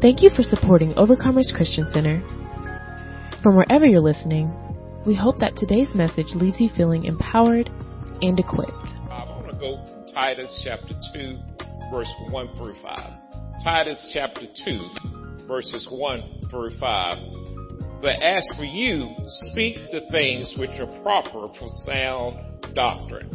Thank you for supporting Overcomers Christian Center. From wherever you're listening, we hope that today's message leaves you feeling empowered and equipped. I want to go from Titus chapter 2, verse 1 through 5. Titus chapter 2, verses 1 through 5. But as for you, speak the things which are proper for sound doctrine,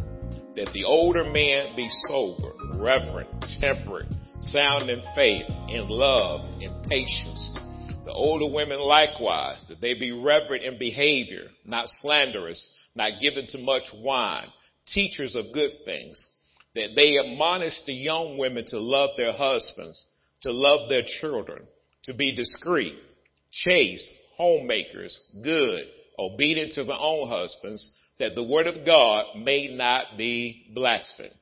that the older men be sober, reverent, temperate, sound in faith, in love, in patience. The older women likewise, that they be reverent in behavior, not slanderous, not given to much wine, teachers of good things, that they admonish the young women to love their husbands, to love their children, to be discreet, chaste, homemakers, good, obedient to their own husbands, that the word of God may not be blasphemed.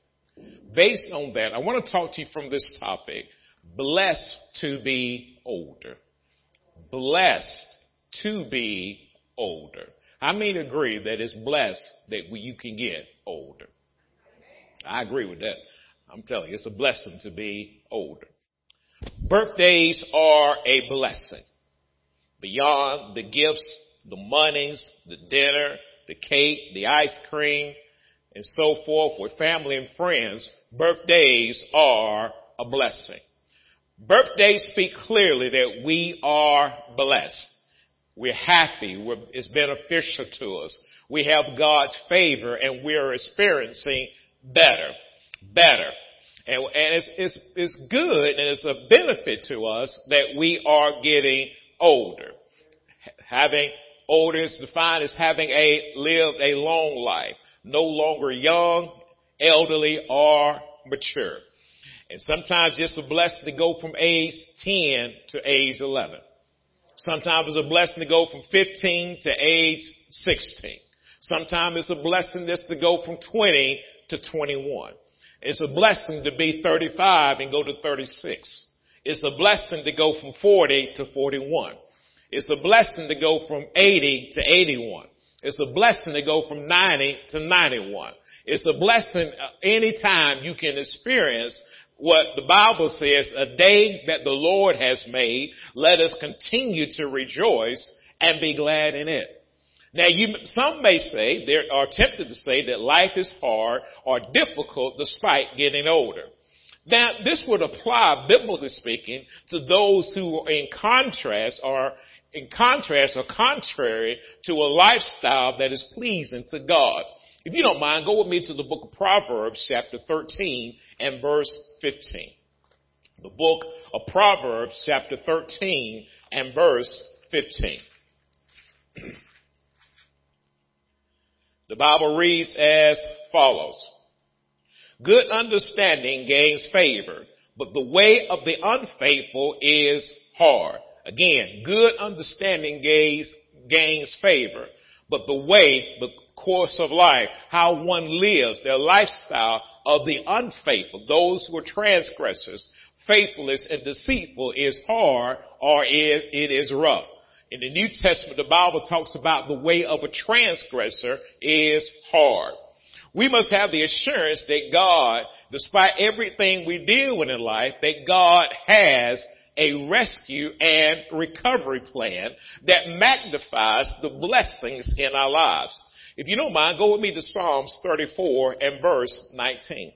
Based on that, I want to talk to you from this topic, blessed to be older. Blessed to be older. I mean, agree that it's blessed that you can get older? I agree with that. I'm telling you, it's a blessing to be older. Birthdays are a blessing. Beyond the gifts, the monies, the dinner, the cake, the ice cream, and so forth with family and friends, birthdays are a blessing. Birthdays speak clearly that we are blessed. We're happy. We're, it's beneficial to us. We have God's favor and we're experiencing better, better. And, and it's, it's, it's good and it's a benefit to us that we are getting older. Having older is defined as having a lived a long life, no longer young, elderly, or mature. And sometimes it's a blessing to go from age 10 to age 11. Sometimes it's a blessing to go from 15 to age 16. Sometimes it's a blessing just to go from 20 to 21. It's a blessing to be 35 and go to 36. It's a blessing to go from 40 to 41. It's a blessing to go from 80 to 81. It's a blessing to go from 90 to 91. It's a blessing uh, anytime you can experience what the Bible says, a day that the Lord has made, let us continue to rejoice and be glad in it. Now you, some may say, they are tempted to say that life is hard or difficult despite getting older. Now this would apply, biblically speaking, to those who are in contrast or in contrast or contrary to a lifestyle that is pleasing to God. If you don't mind, go with me to the book of Proverbs chapter 13 and verse 15. The book of Proverbs chapter 13 and verse 15. The Bible reads as follows. Good understanding gains favor, but the way of the unfaithful is hard. Again, good understanding gains, gains favor, but the way, the course of life, how one lives, their lifestyle of the unfaithful, those who are transgressors, faithless and deceitful is hard or it, it is rough. In the New Testament, the Bible talks about the way of a transgressor is hard. We must have the assurance that God, despite everything we deal with in life, that God has a rescue and recovery plan that magnifies the blessings in our lives. If you don't mind, go with me to Psalms 34 and verse 19.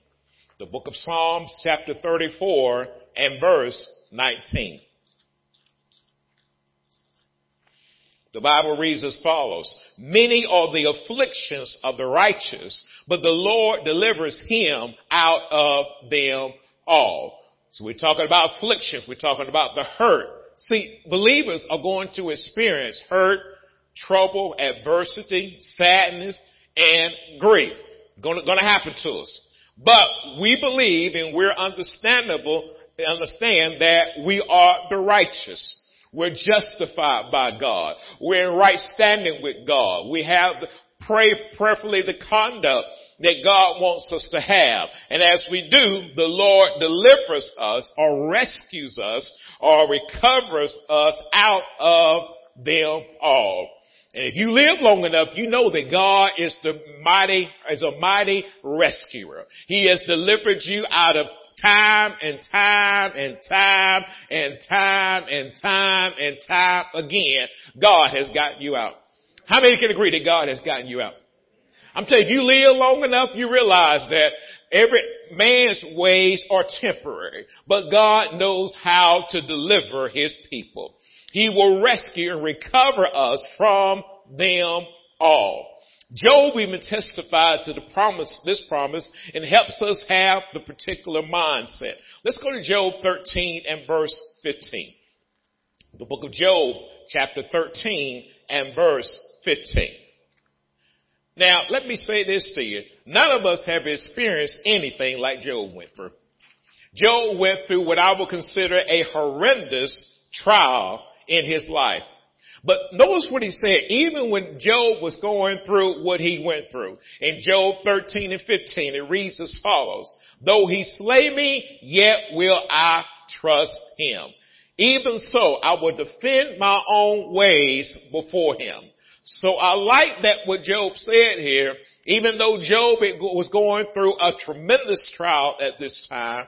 The book of Psalms chapter 34 and verse 19. The Bible reads as follows. Many are the afflictions of the righteous, but the Lord delivers him out of them all. So we're talking about afflictions. We're talking about the hurt. See, believers are going to experience hurt, trouble, adversity, sadness, and grief. Going to happen to us. But we believe and we're understandable, understand that we are the righteous. We're justified by God. We're in right standing with God. We have pray prayerfully the conduct that God wants us to have. And as we do, the Lord delivers us or rescues us or recovers us out of them all. And if you live long enough, you know that God is the mighty, is a mighty rescuer. He has delivered you out of time and time and time and time and time and time again, God has gotten you out. How many can agree that God has gotten you out? I'm telling you, if you live long enough, you realize that every man's ways are temporary, but God knows how to deliver his people. He will rescue and recover us from them all. Job even testified to the promise, this promise, and helps us have the particular mindset. Let's go to Job 13 and verse 15. The book of Job, chapter 13 and verse 15. Now, let me say this to you. None of us have experienced anything like Job went through. Job went through what I would consider a horrendous trial in his life. But notice what he said, even when Job was going through what he went through. In Job 13 and 15, it reads as follows, Though he slay me, yet will I trust him. Even so, I will defend my own ways before him. So I like that what Job said here, even though Job was going through a tremendous trial at this time,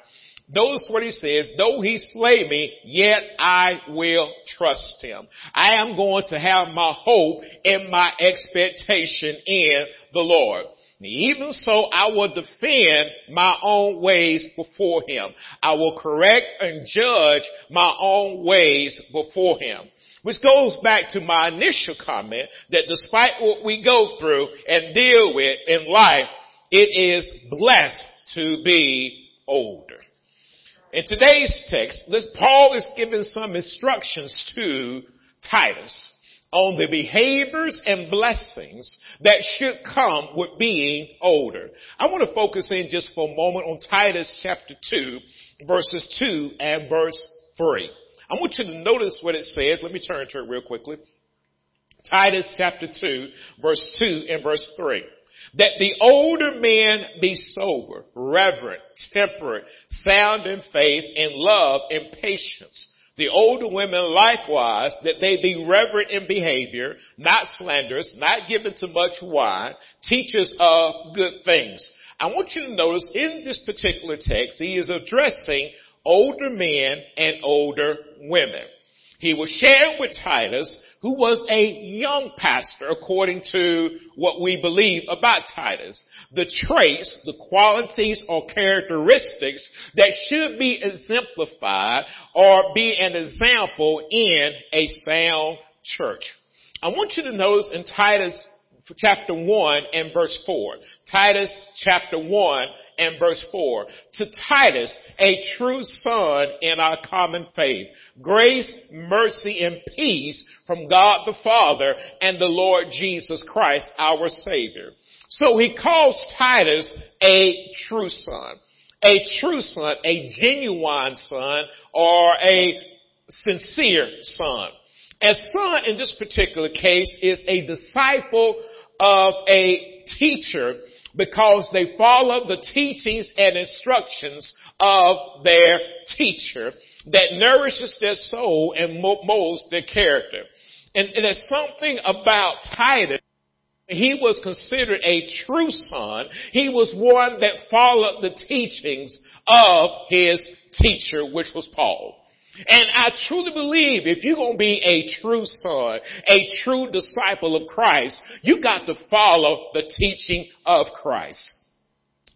Notice what he says, though he slay me, yet I will trust him. I am going to have my hope and my expectation in the Lord. Even so, I will defend my own ways before him. I will correct and judge my own ways before him. Which goes back to my initial comment that despite what we go through and deal with in life, it is blessed to be older. In today's text, this, Paul is giving some instructions to Titus on the behaviors and blessings that should come with being older. I want to focus in just for a moment on Titus chapter 2, verses 2 and verse 3. I want you to notice what it says. Let me turn to it real quickly. Titus chapter 2, verse 2 and verse 3 that the older men be sober, reverent, temperate, sound in faith, in love, in patience. The older women likewise, that they be reverent in behavior, not slanderous, not given to much wine, teachers of good things. I want you to notice in this particular text, he is addressing older men and older women. He was shared with Titus who was a young pastor according to what we believe about Titus. The traits, the qualities or characteristics that should be exemplified or be an example in a sound church. I want you to notice in Titus chapter 1 and verse 4. Titus chapter 1 and verse 4. To Titus, a true son in our common faith. Grace, mercy, and peace from God the Father and the Lord Jesus Christ, our Savior. So he calls Titus a true son. A true son, a genuine son, or a sincere son. A son in this particular case is a disciple of a teacher because they follow the teachings and instructions of their teacher that nourishes their soul and molds their character. And, and there's something about Titus he was considered a true son. He was one that followed the teachings of his teacher, which was Paul. And I truly believe if you're going to be a true son, a true disciple of Christ, you got to follow the teaching of Christ.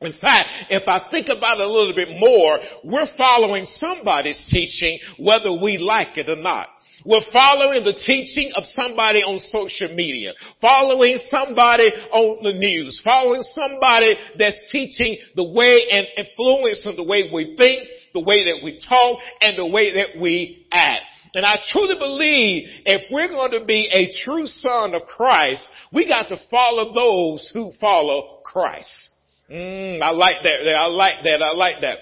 In fact, if I think about it a little bit more, we're following somebody's teaching whether we like it or not. We're following the teaching of somebody on social media, following somebody on the news, following somebody that's teaching the way and influencing the way we think, the way that we talk, and the way that we act. And I truly believe if we're going to be a true son of Christ, we got to follow those who follow Christ. Mm, I like that. I like that. I like that.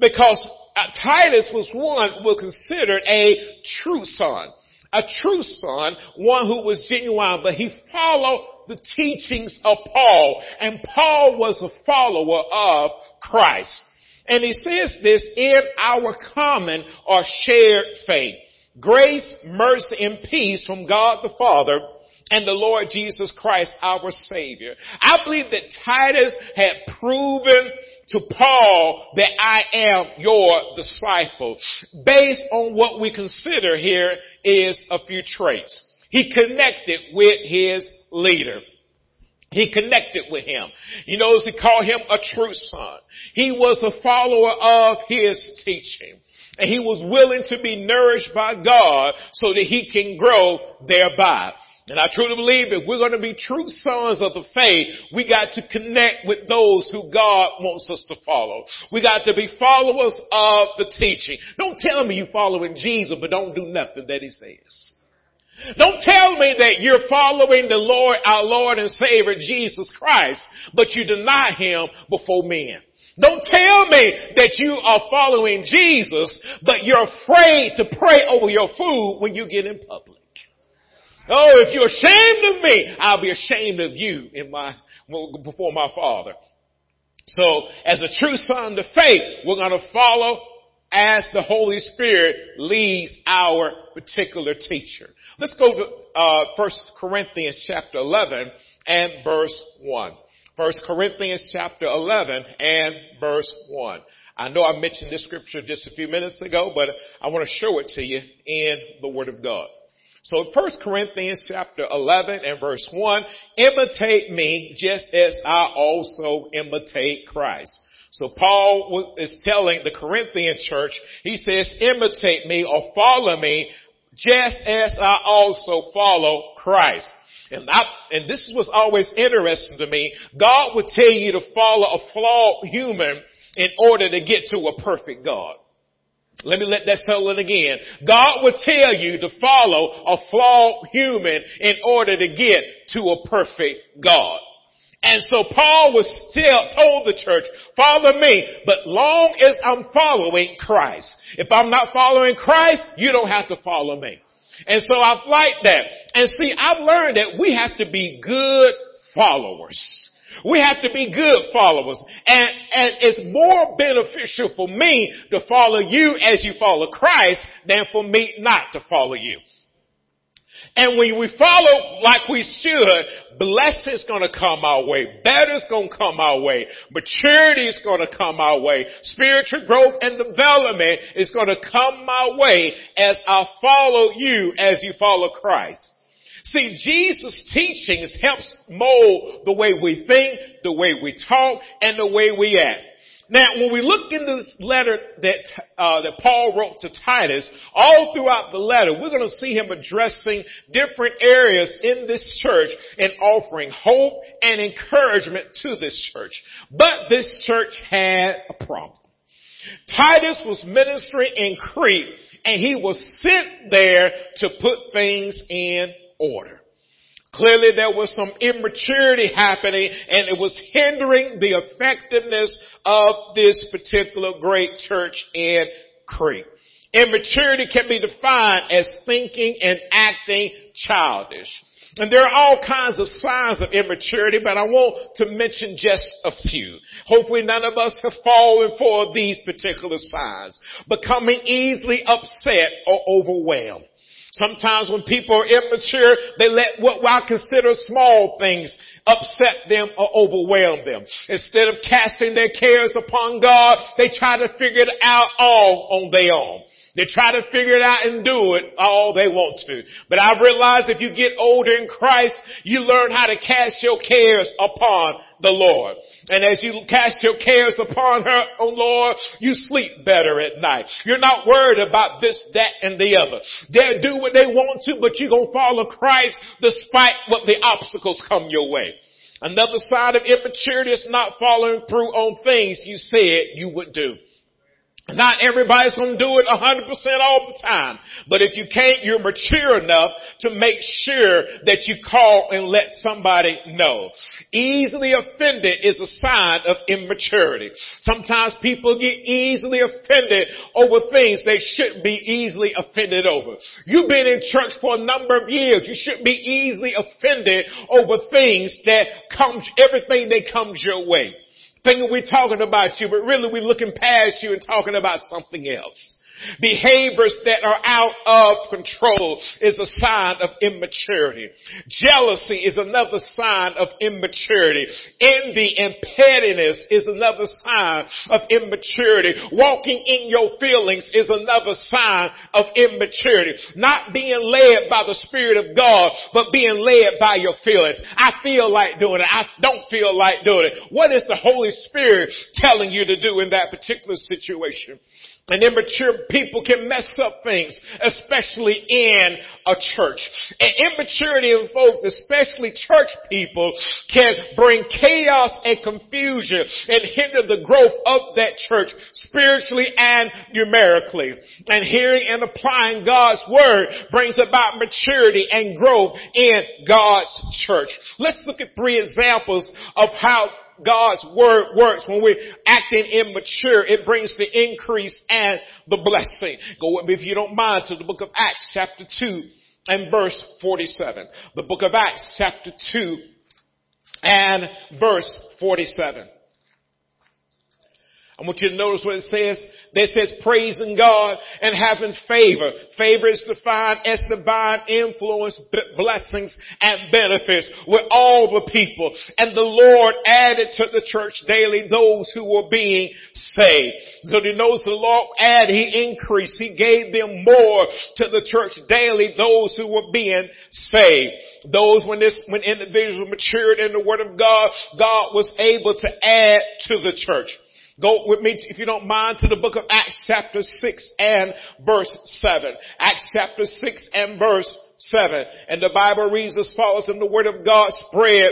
Because uh, Titus was one was considered a true son. A true son, one who was genuine, but he followed the teachings of Paul, and Paul was a follower of Christ. And he says this in our common or shared faith. Grace, mercy, and peace from God the Father and the Lord Jesus Christ, our Savior. I believe that Titus had proven to Paul that I am your disciple based on what we consider here is a few traits. He connected with his leader. He connected with him. You know, he called him a true son. He was a follower of his teaching. And he was willing to be nourished by God so that he can grow thereby. And I truly believe if we're going to be true sons of the faith, we got to connect with those who God wants us to follow. We got to be followers of the teaching. Don't tell me you're following Jesus, but don't do nothing that he says. Don't tell me that you're following the Lord, our Lord and Savior Jesus Christ, but you deny Him before men. Don't tell me that you are following Jesus, but you're afraid to pray over your food when you get in public. Oh, if you're ashamed of me, I'll be ashamed of you in my, before my Father. So, as a true son of faith, we're going to follow as the Holy Spirit leads our particular teacher. Let's go to uh, 1 Corinthians chapter 11 and verse 1. 1 Corinthians chapter 11 and verse 1. I know I mentioned this scripture just a few minutes ago, but I want to show it to you in the Word of God. So 1 Corinthians chapter 11 and verse 1, imitate me just as I also imitate Christ. So Paul is telling the Corinthian church, he says, imitate me or follow me just as I also follow Christ. And, I, and this was always interesting to me. God would tell you to follow a flawed human in order to get to a perfect God. Let me let that settle in again. God would tell you to follow a flawed human in order to get to a perfect God. And so Paul was still told the church, follow me, but long as I'm following Christ. If I'm not following Christ, you don't have to follow me. And so I like that. And see, I've learned that we have to be good followers. We have to be good followers. And, and it's more beneficial for me to follow you as you follow Christ than for me not to follow you. And when we follow like we should, blessing's gonna come our way. Better's gonna come our way. Maturity's gonna come our way. Spiritual growth and development is gonna come my way as I follow you as you follow Christ. See, Jesus' teachings helps mold the way we think, the way we talk, and the way we act. Now, when we look in this letter that uh, that Paul wrote to Titus, all throughout the letter, we're going to see him addressing different areas in this church and offering hope and encouragement to this church. But this church had a problem. Titus was ministering in Crete, and he was sent there to put things in order. Clearly there was some immaturity happening and it was hindering the effectiveness of this particular great church in Crete. Immaturity can be defined as thinking and acting childish. And there are all kinds of signs of immaturity, but I want to mention just a few. Hopefully none of us have fallen for these particular signs. Becoming easily upset or overwhelmed. Sometimes when people are immature, they let what I consider small things upset them or overwhelm them. Instead of casting their cares upon God, they try to figure it out all on their own. They try to figure it out and do it all they want to. But I realize if you get older in Christ, you learn how to cast your cares upon the Lord. And as you cast your cares upon her, oh Lord, you sleep better at night. You're not worried about this, that, and the other. They'll do what they want to, but you're gonna follow Christ despite what the obstacles come your way. Another side of immaturity is not following through on things you said you would do. Not everybody's going to do it 100% all the time. But if you can't, you're mature enough to make sure that you call and let somebody know. Easily offended is a sign of immaturity. Sometimes people get easily offended over things they shouldn't be easily offended over. You've been in church for a number of years. You shouldn't be easily offended over things that comes, everything that comes your way thinking we're talking about you, but really we're looking past you and talking about something else. Behaviors that are out of control is a sign of immaturity. Jealousy is another sign of immaturity. Envy and pettiness is another sign of immaturity. Walking in your feelings is another sign of immaturity. Not being led by the Spirit of God, but being led by your feelings. I feel like doing it. I don't feel like doing it. What is the Holy Spirit telling you to do in that particular situation? And immature people can mess up things, especially in a church. And immaturity of folks, especially church people, can bring chaos and confusion and hinder the growth of that church spiritually and numerically. And hearing and applying God's word brings about maturity and growth in God's church. Let's look at three examples of how God's word works when we're acting immature, it brings the increase and the blessing. Go with me if you don't mind to the book of Acts chapter 2 and verse 47. The book of Acts chapter 2 and verse 47. I want you to notice what it says. It says praising God and having favor. Favor is defined as divine influence, blessings, and benefits with all the people. And the Lord added to the church daily those who were being saved. So he knows the Lord added, He increased, He gave them more to the church daily, those who were being saved. Those when this, when individuals matured in the Word of God, God was able to add to the church. Go with me, if you don't mind, to the book of Acts chapter 6 and verse 7. Acts chapter 6 and verse 7. And the Bible reads as follows, and the word of God spread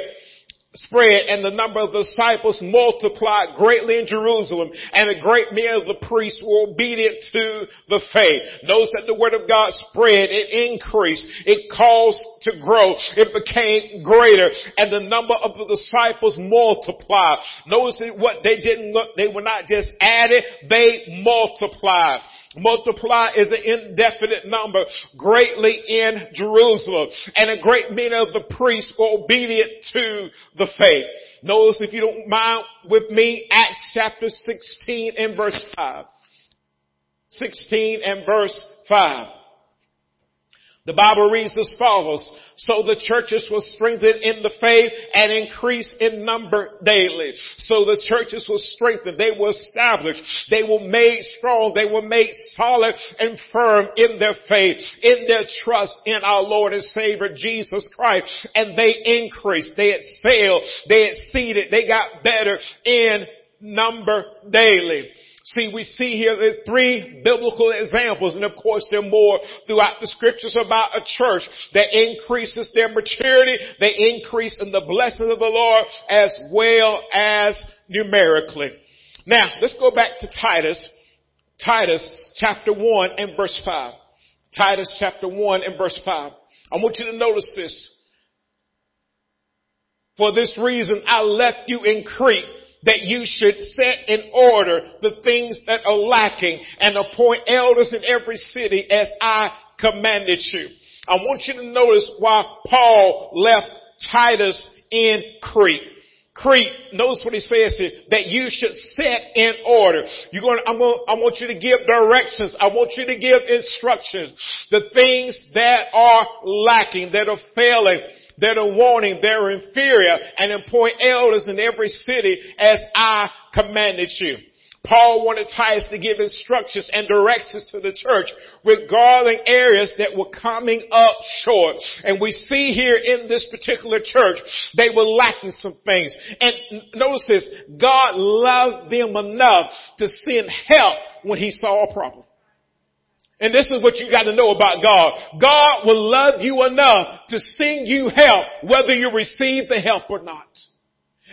spread and the number of disciples multiplied greatly in Jerusalem and a great many of the priests were obedient to the faith. Notice that the word of God spread, it increased, it caused to grow, it became greater and the number of the disciples multiplied. Notice what they didn't look, they were not just added, they multiplied. Multiply is an indefinite number greatly in Jerusalem. And a great many of the priests were obedient to the faith. Notice if you don't mind with me, Acts chapter 16 and verse 5. 16 and verse 5. The Bible reads as follows. So the churches were strengthened in the faith and increased in number daily. So the churches were strengthened. They were established. They were made strong. They were made solid and firm in their faith, in their trust in our Lord and Savior Jesus Christ. And they increased. They excelled. They exceeded. They got better in number daily. See, we see here there's three biblical examples, and of course there are more throughout the scriptures about a church that increases their maturity, they increase in the blessings of the Lord as well as numerically. Now, let's go back to Titus, Titus chapter 1 and verse 5. Titus chapter 1 and verse 5. I want you to notice this. For this reason I left you in Crete that you should set in order the things that are lacking and appoint elders in every city as I commanded you. I want you to notice why Paul left Titus in Crete. Crete, notice what he says here, that you should set in order. You're going to, I'm going I want you to give directions. I want you to give instructions. The things that are lacking, that are failing, that are warning they're inferior, and appoint elders in every city as I commanded you. Paul wanted Titus to give instructions and directions to the church regarding areas that were coming up short. And we see here in this particular church, they were lacking some things. And notice this, God loved them enough to send help when he saw a problem. And this is what you got to know about God. God will love you enough to send you help whether you receive the help or not.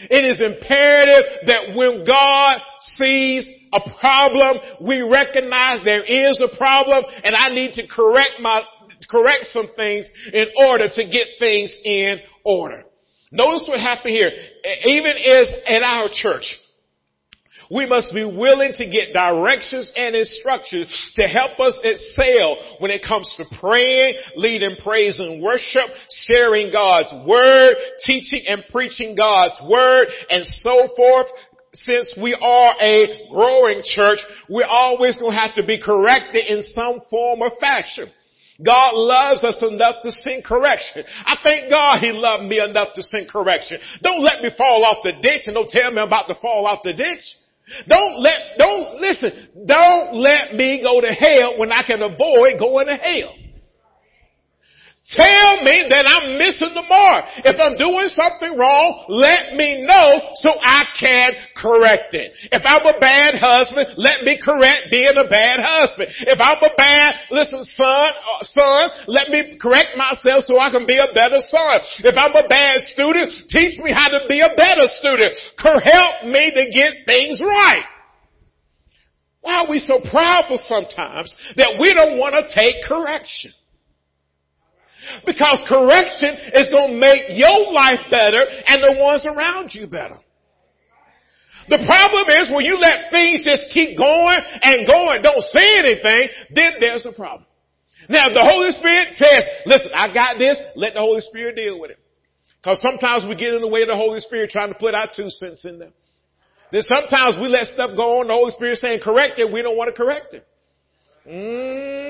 It is imperative that when God sees a problem, we recognize there is a problem and I need to correct my, correct some things in order to get things in order. Notice what happened here. Even as in our church, we must be willing to get directions and instructions to help us excel when it comes to praying, leading praise and worship, sharing God's word, teaching and preaching God's word, and so forth since we are a growing church, we're always going to have to be corrected in some form or fashion. God loves us enough to send correction. I thank God He loved me enough to send correction. Don't let me fall off the ditch and don't tell me I'm about to fall off the ditch. Don't let, don't, listen, don't let me go to hell when I can avoid going to hell. Tell me that I'm missing the mark. If I'm doing something wrong, let me know so I can correct it. If I'm a bad husband, let me correct being a bad husband. If I'm a bad, listen, son, uh, son, let me correct myself so I can be a better son. If I'm a bad student, teach me how to be a better student. Help me to get things right. Why are we so proudful sometimes that we don't want to take correction? Because correction is going to make your life better and the ones around you better. The problem is when you let things just keep going and going, don't say anything, then there's a problem. Now, the Holy Spirit says, listen, I got this, let the Holy Spirit deal with it. Because sometimes we get in the way of the Holy Spirit trying to put our two cents in there. Then sometimes we let stuff go on, the Holy Spirit saying correct it, we don't want to correct it. Mm.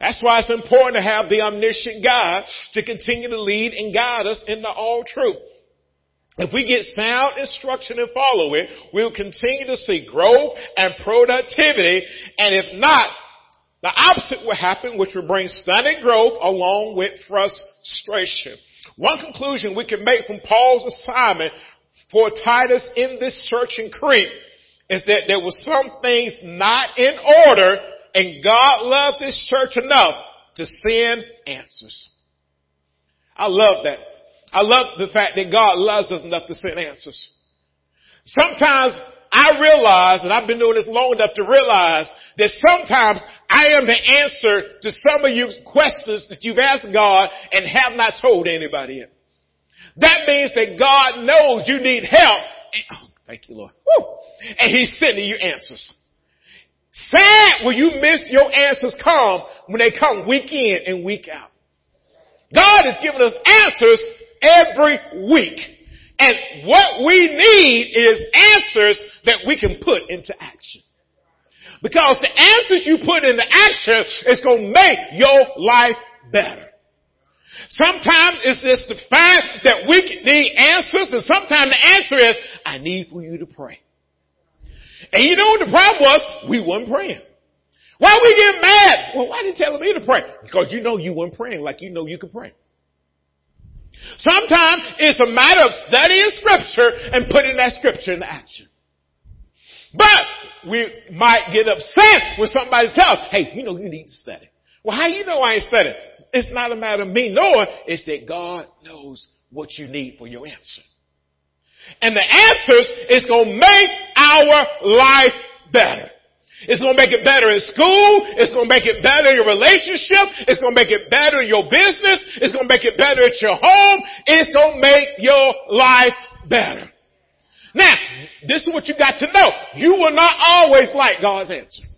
That's why it's important to have the omniscient God to continue to lead and guide us into all truth. If we get sound instruction and follow it, we'll continue to see growth and productivity. And if not, the opposite will happen, which will bring stunted growth along with frustration. One conclusion we can make from Paul's assignment for Titus in this church in Crete is that there were some things not in order and God loved this church enough to send answers. I love that. I love the fact that God loves us enough to send answers. Sometimes I realize, and I've been doing this long enough to realize that sometimes I am the answer to some of your questions that you've asked God and have not told anybody yet. That means that God knows you need help. And, oh, thank you, Lord. Woo, and He's sending you answers. Sad when you miss your answers come when they come week in and week out. God has given us answers every week. And what we need is answers that we can put into action. Because the answers you put into action is going to make your life better. Sometimes it's just the fact that we need answers and sometimes the answer is, I need for you to pray. And you know what the problem was? We weren't praying. Why we get mad? Well, why did you tell me to pray? Because you know you weren't praying like you know you could pray. Sometimes it's a matter of studying scripture and putting that scripture into action. But we might get upset when somebody tells, hey, you know you need to study. Well, how you know I ain't studying? It's not a matter of me knowing, it's that God knows what you need for your answer. And the answers is going to make our life better. It's going to make it better in school. It's going to make it better in your relationship. It's going to make it better in your business. It's going to make it better at your home. It's going to make your life better. Now, this is what you got to know. You will not always like God's answer.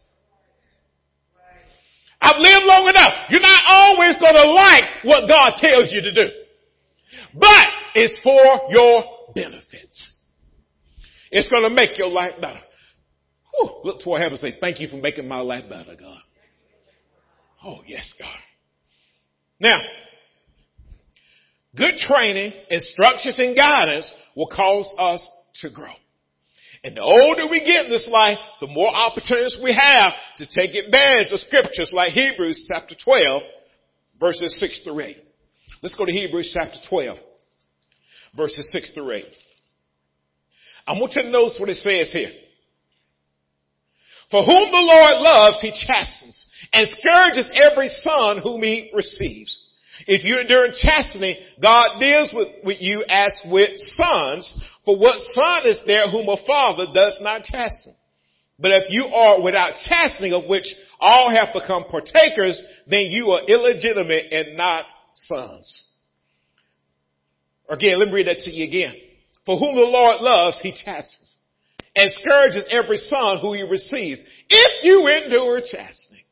I've lived long enough. You're not always going to like what God tells you to do. But it's for your benefits. It's going to make your life better. Whew, look toward heaven and say, thank you for making my life better, God. Oh, yes, God. Now, good training, instructions, and guidance will cause us to grow. And the older we get in this life, the more opportunities we have to take advantage of scriptures like Hebrews chapter 12, verses 6 through 8. Let's go to Hebrews chapter 12 verses 6 through 8. I want you to notice what it says here. For whom the Lord loves, he chastens and scourges every son whom he receives. If you endure chastening, God deals with, with you as with sons. For what son is there whom a father does not chasten? But if you are without chastening of which all have become partakers, then you are illegitimate and not sons. Again, let me read that to you again. For whom the Lord loves, he chastens and scourges every son who he receives. If you endure chastening,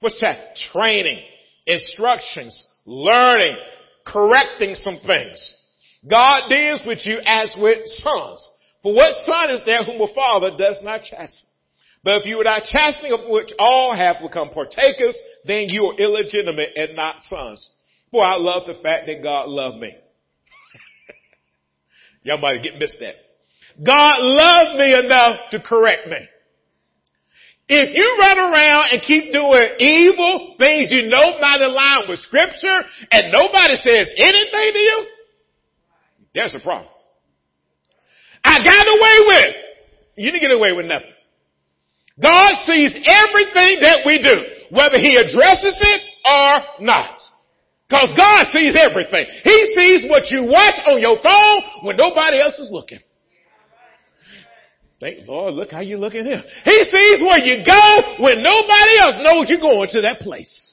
what's that? Training, instructions, learning, correcting some things. God deals with you as with sons. For what son is there whom a father does not chasten? But if you without chastening of which all have become partakers, then you are illegitimate and not sons. Boy, I love the fact that God loved me. Y'all might get missed that. God loved me enough to correct me. If you run around and keep doing evil things you know not in line with scripture and nobody says anything to you, there's a problem. I got away with. You didn't get away with nothing. God sees everything that we do, whether he addresses it or not. Cause God sees everything. He sees what you watch on your phone when nobody else is looking. Thank Lord, look how you looking here. He sees where you go when nobody else knows you're going to that place.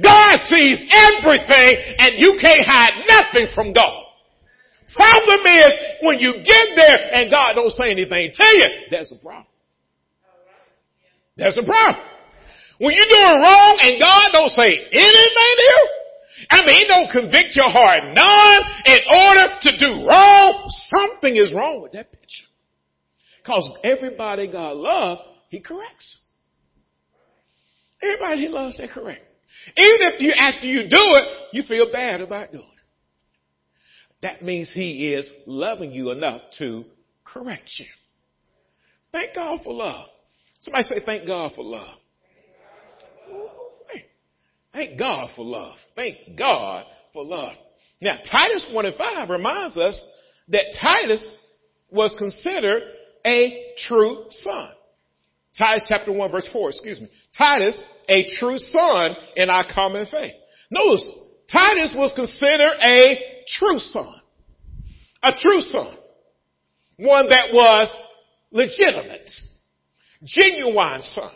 God sees everything and you can't hide nothing from God. Problem is when you get there and God don't say anything to you, that's a problem. That's a problem. When you're doing wrong and God don't say anything to you, I mean, he don't convict your heart none in order to do wrong. Something is wrong with that picture. Cause everybody God loves, he corrects. Everybody he loves, they correct. Even if you, after you do it, you feel bad about doing it. That means he is loving you enough to correct you. Thank God for love. Somebody say, thank God for love. Thank God for love. Thank God for love. Now, Titus 1 and 5 reminds us that Titus was considered a true son. Titus chapter 1 verse 4, excuse me. Titus, a true son in our common faith. Notice, Titus was considered a true son. A true son. One that was legitimate. Genuine son.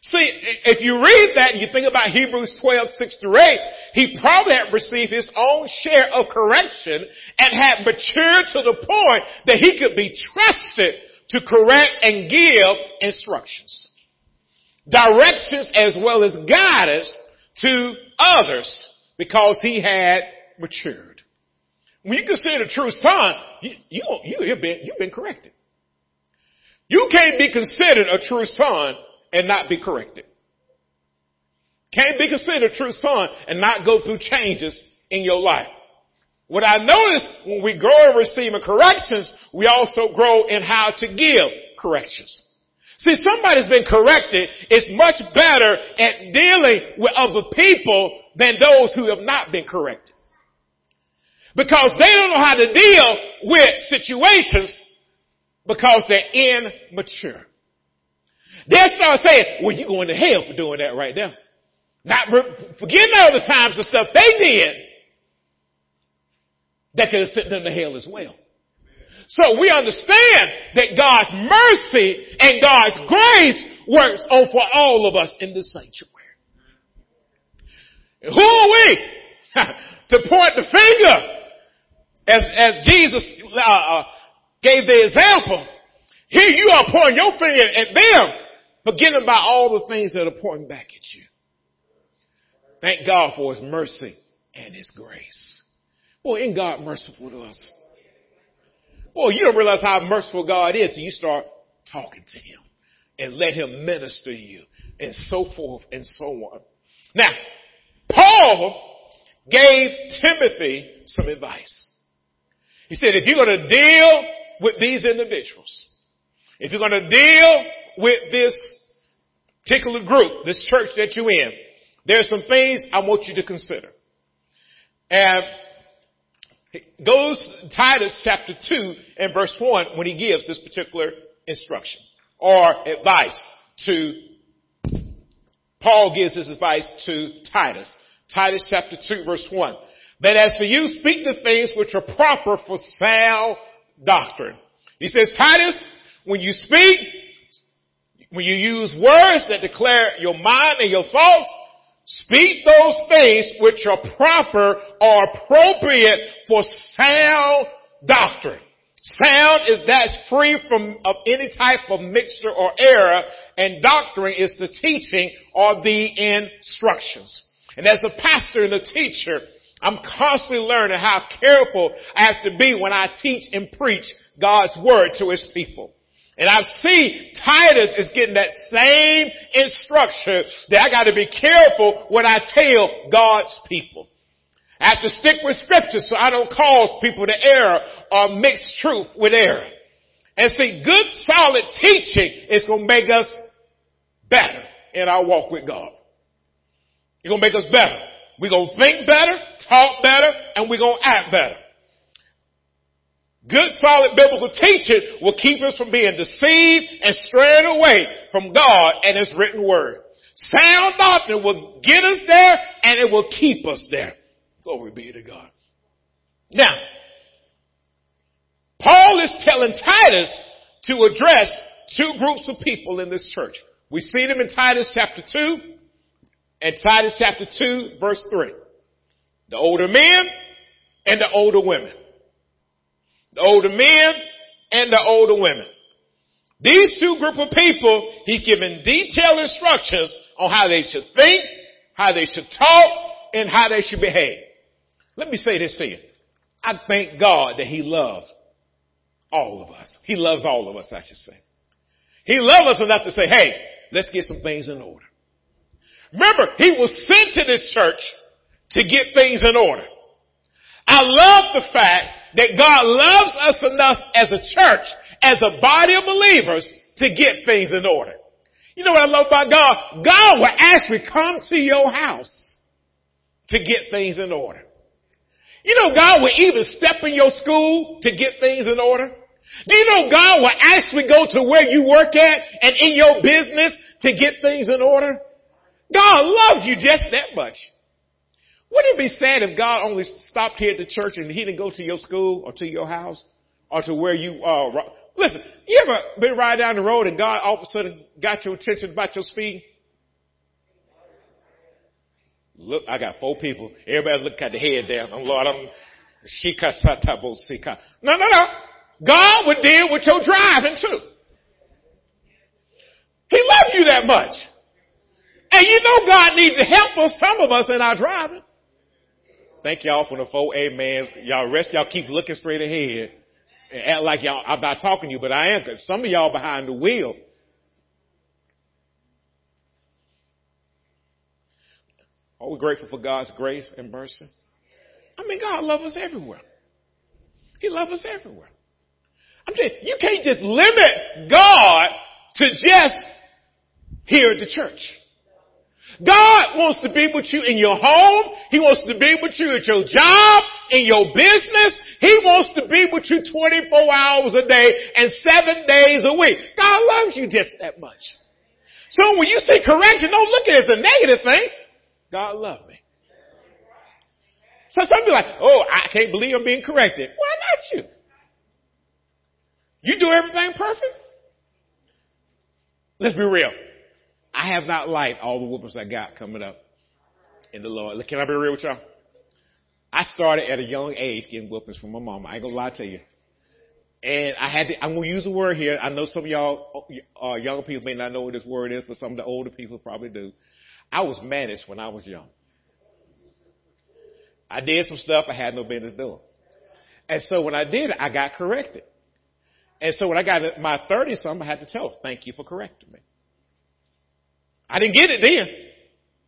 See, if you read that and you think about Hebrews 12, 6 through 8, he probably had received his own share of correction and had matured to the point that he could be trusted to correct and give instructions. Directions as well as guidance to others because he had matured. When you consider a true son, you, you, you, have been, you've been corrected. You can't be considered a true son and not be corrected. Can't be considered a true son and not go through changes in your life. What I notice when we grow in receiving corrections, we also grow in how to give corrections. See, somebody's been corrected is much better at dealing with other people than those who have not been corrected. Because they don't know how to deal with situations because they're immature. They'll start saying, well, you're going to hell for doing that right now. Not forgetting all the times the stuff they did that could have sent them to hell as well. So we understand that God's mercy and God's grace works on for all of us in the sanctuary. Who are we to point the finger as, as Jesus uh, uh, gave the example? Here you are pointing your finger at them, forgetting about all the things that are pointing back at you. Thank God for His mercy and His grace. Boy, ain't God merciful to us? Boy, you don't realize how merciful God is until you start talking to Him and let Him minister you and so forth and so on. Now, Paul gave Timothy some advice. He said, if you're going to deal with these individuals, if you're going to deal with this particular group, this church that you're in, there are some things I want you to consider. And goes Titus chapter 2 and verse 1 when he gives this particular instruction or advice to Paul gives his advice to Titus. Titus chapter 2 verse 1. But as for you, speak the things which are proper for sound doctrine. He says, Titus, when you speak, when you use words that declare your mind and your thoughts, Speak those things which are proper or appropriate for sound doctrine. Sound is that's free from of any type of mixture or error, and doctrine is the teaching or the instructions. And as a pastor and a teacher, I'm constantly learning how careful I have to be when I teach and preach God's word to his people. And I see Titus is getting that same instruction that I gotta be careful when I tell God's people. I have to stick with scripture so I don't cause people to err or mix truth with error. And see, good solid teaching is gonna make us better in our walk with God. It's gonna make us better. We're gonna think better, talk better, and we're gonna act better. Good solid biblical teaching will keep us from being deceived and straying away from God and His written word. Sound doctrine will get us there and it will keep us there. Glory be to God. Now, Paul is telling Titus to address two groups of people in this church. We see them in Titus chapter 2 and Titus chapter 2 verse 3. The older men and the older women. The older men and the older women. These two group of people, he's given detailed instructions on how they should think, how they should talk, and how they should behave. Let me say this to you. I thank God that he loves all of us. He loves all of us, I should say. He loves us enough to say, hey, let's get some things in order. Remember, he was sent to this church to get things in order. I love the fact that God loves us enough as a church, as a body of believers, to get things in order. You know what I love about God? God will actually come to your house to get things in order. You know God will even step in your school to get things in order. Do you know God will actually go to where you work at and in your business to get things in order? God loves you just that much. Wouldn't it be sad if God only stopped here at the church and he didn't go to your school or to your house or to where you, uh, listen, you ever been riding down the road and God all of a sudden got your attention about your speed? Look, I got four people. Everybody look at the head there. I'm Lord, I'm Shika No, no, no. God would deal with your driving too. He loves you that much. And you know God needs to help us, some of us in our driving. Thank y'all for the four amen. Y'all rest, y'all keep looking straight ahead and act like y'all, I'm not talking to you, but I am. Cause some of y'all behind the wheel. Are we grateful for God's grace and mercy? I mean, God loves us everywhere. He loves us everywhere. I'm saying, you can't just limit God to just here at the church. God wants to be with you in your home. He wants to be with you at your job, in your business. He wants to be with you 24 hours a day and seven days a week. God loves you just that much. So when you see correction, don't look at it as a negative thing. God loved me. So some people like, oh, I can't believe I'm being corrected. Why not you? You do everything perfect? Let's be real. I have not liked all the whoopings I got coming up in the Lord. Can I be real with y'all? I started at a young age getting whoopings from my mom. I ain't gonna lie to you. And I had to, I'm gonna use a word here. I know some of y'all, uh, young people may not know what this word is, but some of the older people probably do. I was managed when I was young. I did some stuff I had no business doing. And so when I did it, I got corrected. And so when I got my 30 something, I had to tell thank you for correcting me. I didn't get it then.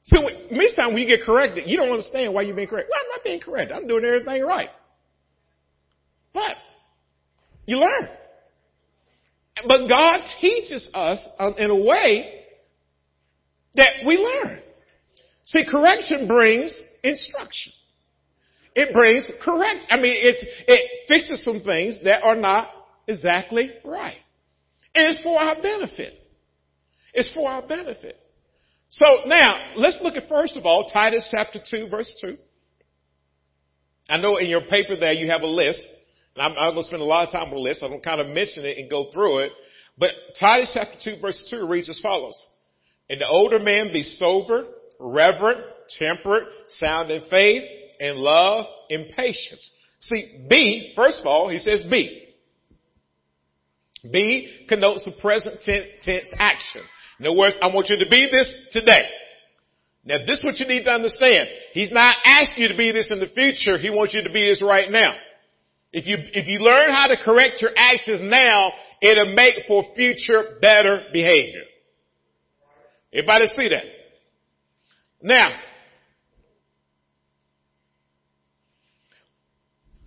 So many times when you get corrected, you don't understand why you're being corrected. Well, I'm not being corrected. I'm doing everything right. But you learn. But God teaches us um, in a way that we learn. See, correction brings instruction. It brings correct, I mean, it, it fixes some things that are not exactly right. And it's for our benefit. It's for our benefit. So now, let's look at first of all, Titus chapter 2 verse 2. I know in your paper there you have a list. And I'm, I'm going to spend a lot of time on the list. I'm going to kind of mention it and go through it. But Titus chapter 2 verse 2 reads as follows. And the older man be sober, reverent, temperate, sound in faith, in love, in patience. See, be, first of all, he says be. Be connotes a present tense action. In other words, I want you to be this today. Now this is what you need to understand. He's not asking you to be this in the future. He wants you to be this right now. If you, if you learn how to correct your actions now, it'll make for future better behavior. Everybody see that? Now,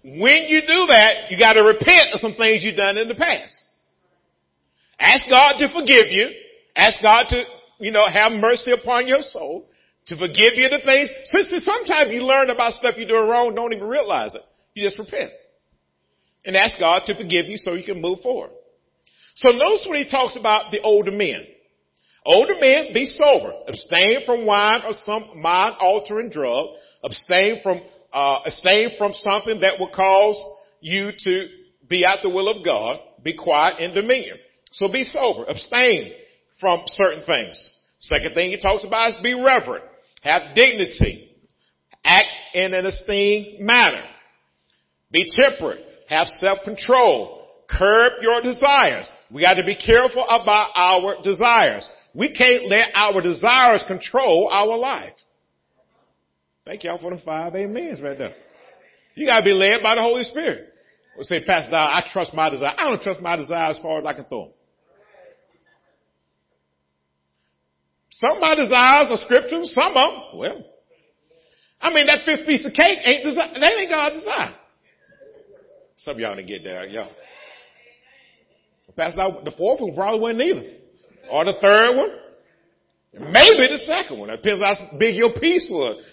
when you do that, you gotta repent of some things you've done in the past. Ask God to forgive you. Ask God to, you know, have mercy upon your soul, to forgive you the things. Sometimes you learn about stuff you're doing wrong, don't even realize it. You just repent. And ask God to forgive you so you can move forward. So notice when he talks about the older men. Older men, be sober. Abstain from wine or some mind altering drug. Abstain from, uh, abstain from something that will cause you to be out the will of God. Be quiet and demeanor. So be sober. Abstain from certain things. Second thing he talks about is be reverent. Have dignity. Act in an esteemed manner. Be temperate. Have self-control. Curb your desires. We got to be careful about our desires. We can't let our desires control our life. Thank y'all for the five amens right there. You gotta be led by the Holy Spirit. We'll say, Pastor, I trust my desire. I don't trust my desire as far as I can throw them. Some my desires are scriptures, some of them, well. I mean, that fifth piece of cake ain't desire, that ain't God's desire. Some of y'all didn't get there, y'all. Pastor, the fourth one probably wasn't either. Or the third one. Maybe the second one. It depends how big your piece was.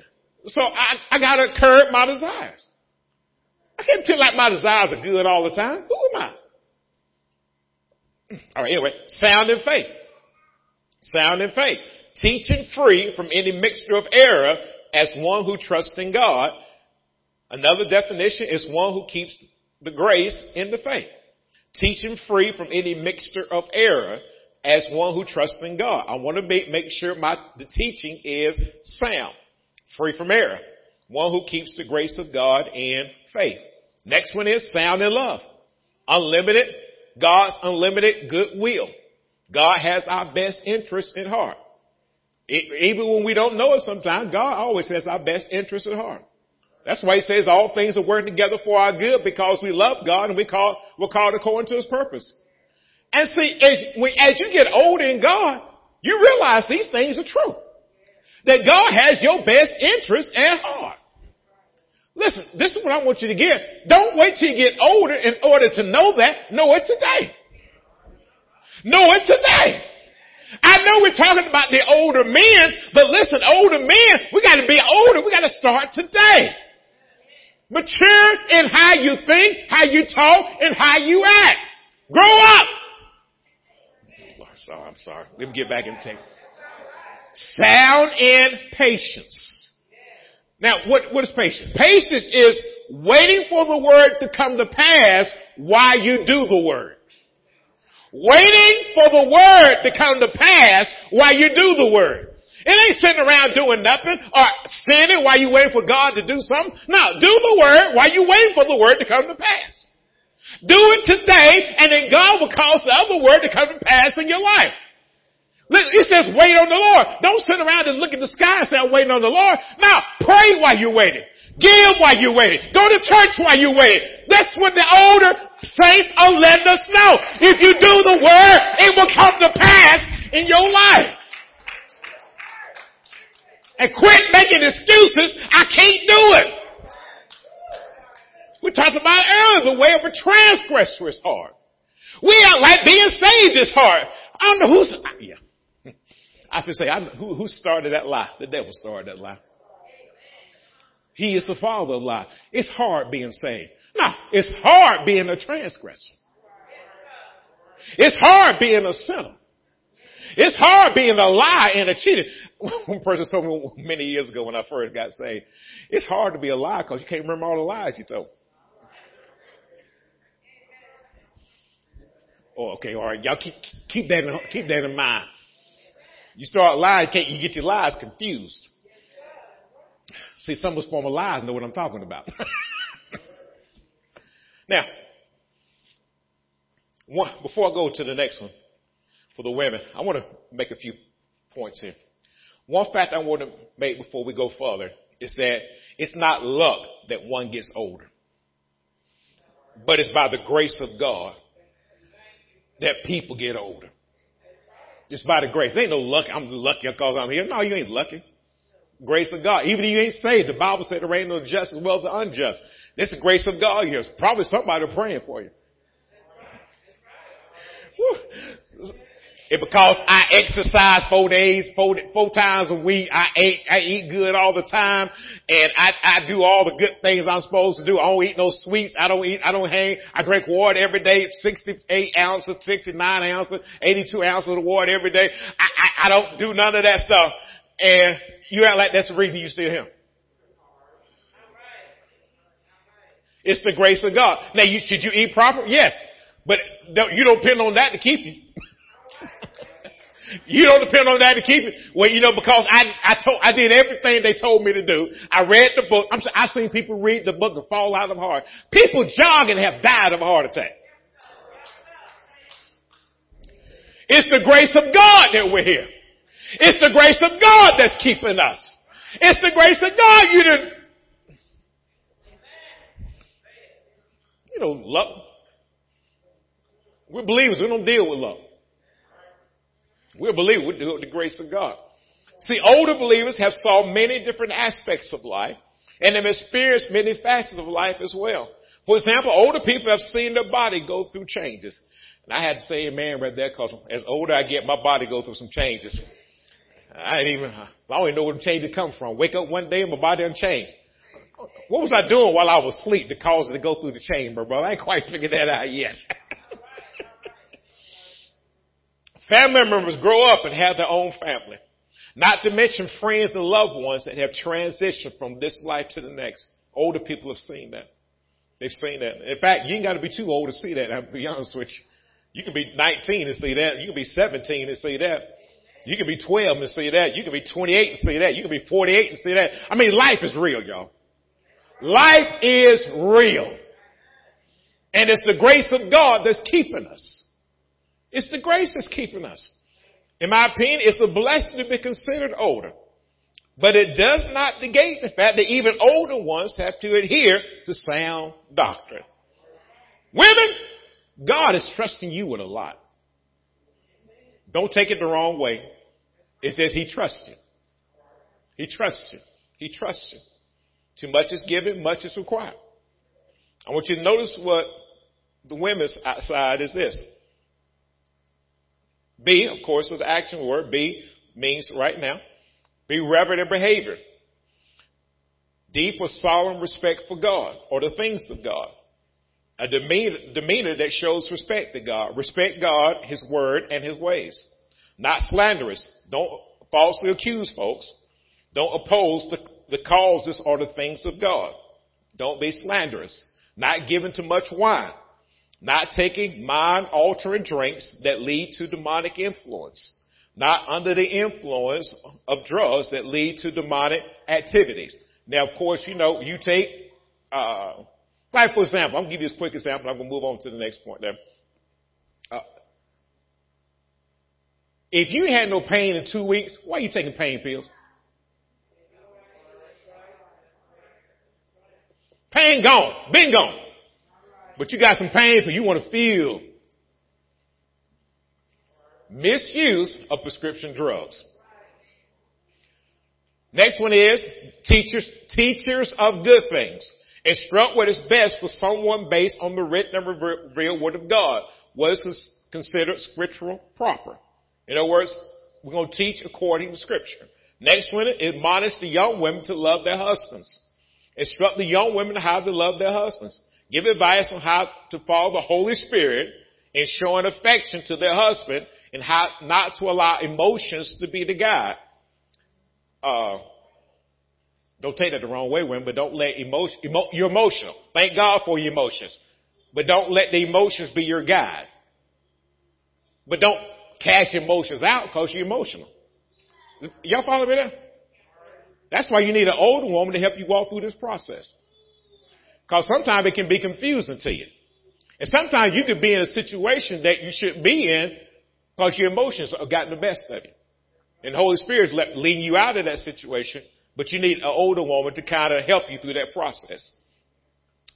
So I, I gotta curb my desires. I can't tell like my desires are good all the time. Who am I? All right, anyway, sound in faith. Sound in faith. Teaching free from any mixture of error as one who trusts in God. Another definition is one who keeps the grace in the faith. Teaching free from any mixture of error as one who trusts in God. I want to make, make sure my, the teaching is sound, free from error. One who keeps the grace of God in faith. Next one is sound in love. Unlimited, God's unlimited goodwill. God has our best interest at heart. It, even when we don't know it sometimes, God always has our best interest at heart. That's why he says all things are working together for our good because we love God and we call, we're called according to his purpose. And see, as, when, as you get older in God, you realize these things are true. That God has your best interest at heart. Listen, this is what I want you to get. Don't wait till you get older in order to know that. Know it today. Know it today. I know we're talking about the older men, but listen, older men, we gotta be older. We gotta start today. Mature in how you think, how you talk, and how you act. Grow up. Sorry, I'm sorry. Let me get back in take. Sound in patience. Now, what, what is patience? Patience is waiting for the word to come to pass while you do the word. Waiting for the word to come to pass while you do the word. It ain't sitting around doing nothing or sinning while you waiting for God to do something. No, do the word while you waiting for the word to come to pass. Do it today and then God will cause the other word to come to pass in your life. It says wait on the Lord. Don't sit around and look at the sky and say I'm waiting on the Lord. Now pray while you're waiting. Give while you wait. Go to church while you wait. That's what the older saints are letting us know. If you do the word, it will come to pass in your life. And quit making excuses. I can't do it. We talked about earlier, the way of a transgressor is hard. We are like being saved is hard. I don't know who's, yeah. I to say, I, who, who started that lie? The devil started that lie. He is the father of lies. It's hard being saved. No, it's hard being a transgressor. It's hard being a sinner. It's hard being a liar and a cheater. One person told me many years ago when I first got saved, it's hard to be a liar because you can't remember all the lies you told. Oh, okay, all right. Y'all keep keep that in, keep that in mind. You start lying, can't you get your lies confused? See, some of us former lies know what I'm talking about. now, one, before I go to the next one for the women, I want to make a few points here. One fact I want to make before we go further is that it's not luck that one gets older, but it's by the grace of God that people get older. It's by the grace. There ain't no luck. I'm lucky because I'm here. No, you ain't lucky. Grace of God. Even if you ain't saved, the Bible said there ain't no just as well as the unjust. It's the grace of God here. Probably somebody praying for you. It because I exercise four days, four, four times a week. I eat, I eat good all the time and I, I do all the good things I'm supposed to do. I don't eat no sweets. I don't eat, I don't hang. I drink water every day, 68 ounces, 69 ounces, 82 ounces of water every day. I, I, I don't do none of that stuff. And you act like that's the reason you still here. It's the grace of God. Now, you, should you eat proper? Yes. But you don't depend on that to keep you. You don't depend on that to keep it. Well, you know, because I, I told, I did everything they told me to do. I read the book. I'm, I've seen people read the book and fall out of heart. People jogging have died of a heart attack. It's the grace of God that we're here. It's the grace of God that's keeping us. It's the grace of God you didn't, you know, love. We're believers. We don't deal with love. We're believers. We deal with the grace of God. See, older believers have saw many different aspects of life and have experienced many facets of life as well. For example, older people have seen their body go through changes. And I had to say amen right there because as older I get, my body go through some changes. I didn't even, I don't even know where the change changes come from. Wake up one day and my body done changed. What was I doing while I was asleep to cause it to go through the chamber, brother? I ain't quite figured that out yet. Family members grow up and have their own family. Not to mention friends and loved ones that have transitioned from this life to the next. Older people have seen that. They've seen that. In fact, you ain't got to be too old to see that. I'll be honest with you. You can be 19 and see that. You can be 17 and see that. You can be 12 and see that. You can be 28 and see that. You can be 48 and see that. I mean, life is real, y'all. Life is real. And it's the grace of God that's keeping us. It's the grace that's keeping us. In my opinion, it's a blessing to be considered older. But it does not negate the fact that even older ones have to adhere to sound doctrine. Women, God is trusting you with a lot. Don't take it the wrong way. It says He trusts you. He trusts you. He trusts you. Too much is given, much is required. I want you to notice what the women's side is this. Be, of course, is the action word. Be means right now. Be reverent in behavior. Deep or solemn respect for God or the things of God. A demeanor, demeanor that shows respect to God. Respect God, His word, and His ways. Not slanderous. Don't falsely accuse folks. Don't oppose the, the causes or the things of God. Don't be slanderous. Not given to much wine not taking mind altering drinks that lead to demonic influence. Not under the influence of drugs that lead to demonic activities. Now, of course, you know, you take, uh, like for example, I'm going to give you this quick example. I'm going to move on to the next point there. Uh, if you had no pain in two weeks, why are you taking pain pills? Pain gone. Been gone. But you got some pain for you want to feel. Misuse of prescription drugs. Next one is teachers, teachers of good things. Instruct what is best for someone based on the written and revealed word of God. What is considered scriptural proper. In other words, we're going to teach according to scripture. Next one, admonish the young women to love their husbands. Instruct the young women how to love their husbands give advice on how to follow the Holy Spirit in showing affection to their husband and how not to allow emotions to be the guide. Uh, don't take that the wrong way, women, but don't let emotion, emo, you're emotional. Thank God for your emotions. But don't let the emotions be your guide. But don't cash emotions out because you're emotional. Y'all follow me there? That's why you need an older woman to help you walk through this process. Because sometimes it can be confusing to you. And sometimes you could be in a situation that you shouldn't be in because your emotions have gotten the best of you. And the Holy Spirit is leading you out of that situation, but you need an older woman to kind of help you through that process.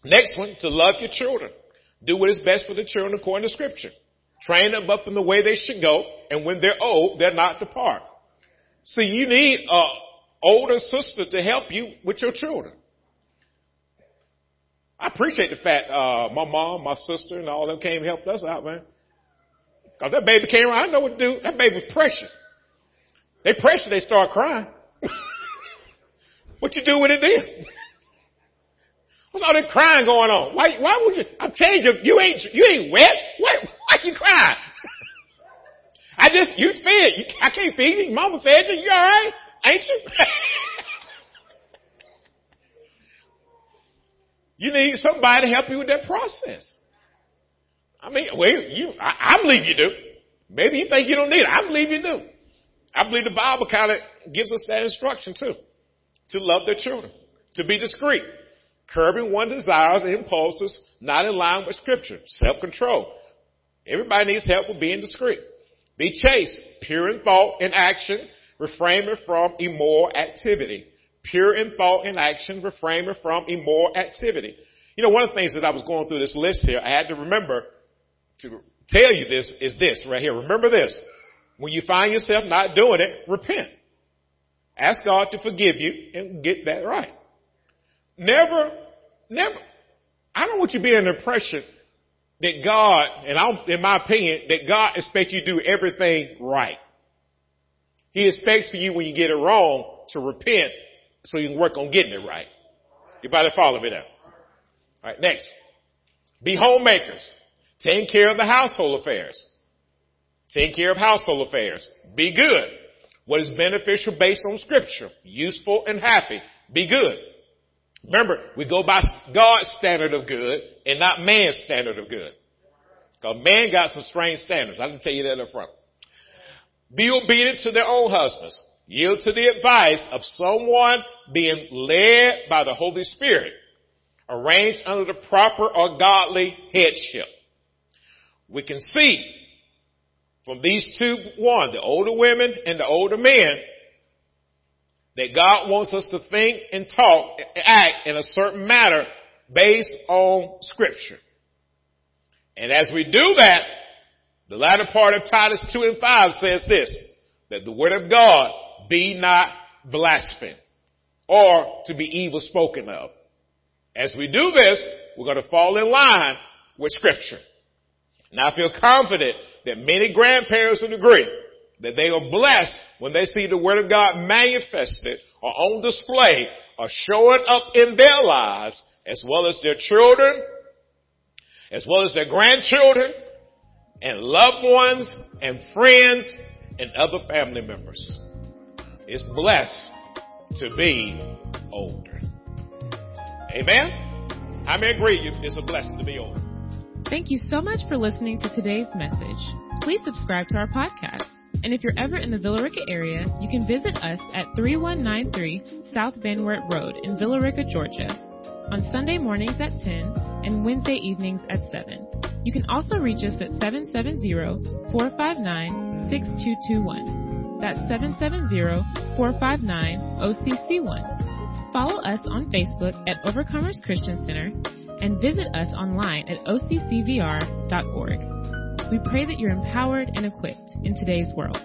Next one, to love your children. Do what is best for the children according to scripture. Train them up in the way they should go, and when they're old, they're not depart. See, you need an older sister to help you with your children. I appreciate the fact uh, my mom, my sister, and all them came and helped us out, man. Cause that baby came around, I know what to do. That baby was precious. They precious, they start crying. What you do with it then? What's all that crying going on? Why, why would you, I'm changing, you ain't, you ain't wet? Why, why you crying? I just, you fed, I can't feed you, mama fed you, you alright? Ain't you? you need somebody to help you with that process. I mean, well, you, I, I believe you do. Maybe you think you don't need it. I believe you do. I believe the Bible kind of gives us that instruction too. To love their children. To be discreet curbing one's desires and impulses not in line with scripture, self-control. Everybody needs help with being discreet. Be chaste, pure in thought and action, refraining from immoral activity. Pure in thought and action, refraining from immoral activity. You know, one of the things that I was going through this list here, I had to remember to tell you this is this right here. Remember this. When you find yourself not doing it, repent. Ask God to forgive you and get that right. Never, never, I don't want you to be in the impression that God, and I'm, in my opinion, that God expects you to do everything right. He expects for you when you get it wrong to repent so you can work on getting it right. You better follow me now. Alright, next. Be homemakers. Take care of the household affairs. Take care of household affairs. Be good. What is beneficial based on scripture. Useful and happy. Be good. Remember, we go by God's standard of good and not man's standard of good. Because man got some strange standards. I can tell you that up front. Be obedient to their own husbands. Yield to the advice of someone being led by the Holy Spirit. Arranged under the proper or godly headship. We can see from these two, one, the older women and the older men, that God wants us to think and talk, and act in a certain manner based on scripture. And as we do that, the latter part of Titus 2 and 5 says this, that the word of God be not blasphemed or to be evil spoken of. As we do this, we're going to fall in line with scripture. Now I feel confident that many grandparents would agree that they are blessed when they see the Word of God manifested or on display or showing up in their lives as well as their children, as well as their grandchildren and loved ones and friends and other family members. It's blessed to be older. Amen? I may agree it's a blessing to be older. Thank you so much for listening to today's message. Please subscribe to our podcast. And if you're ever in the Villa Rica area, you can visit us at 3193 South Van Wert Road in Villa Rica, Georgia, on Sunday mornings at 10 and Wednesday evenings at 7. You can also reach us at 770-459-6221. That's 770-459-OCC1. Follow us on Facebook at Overcomers Christian Center and visit us online at occvr.org. We pray that you're empowered and equipped in today's world.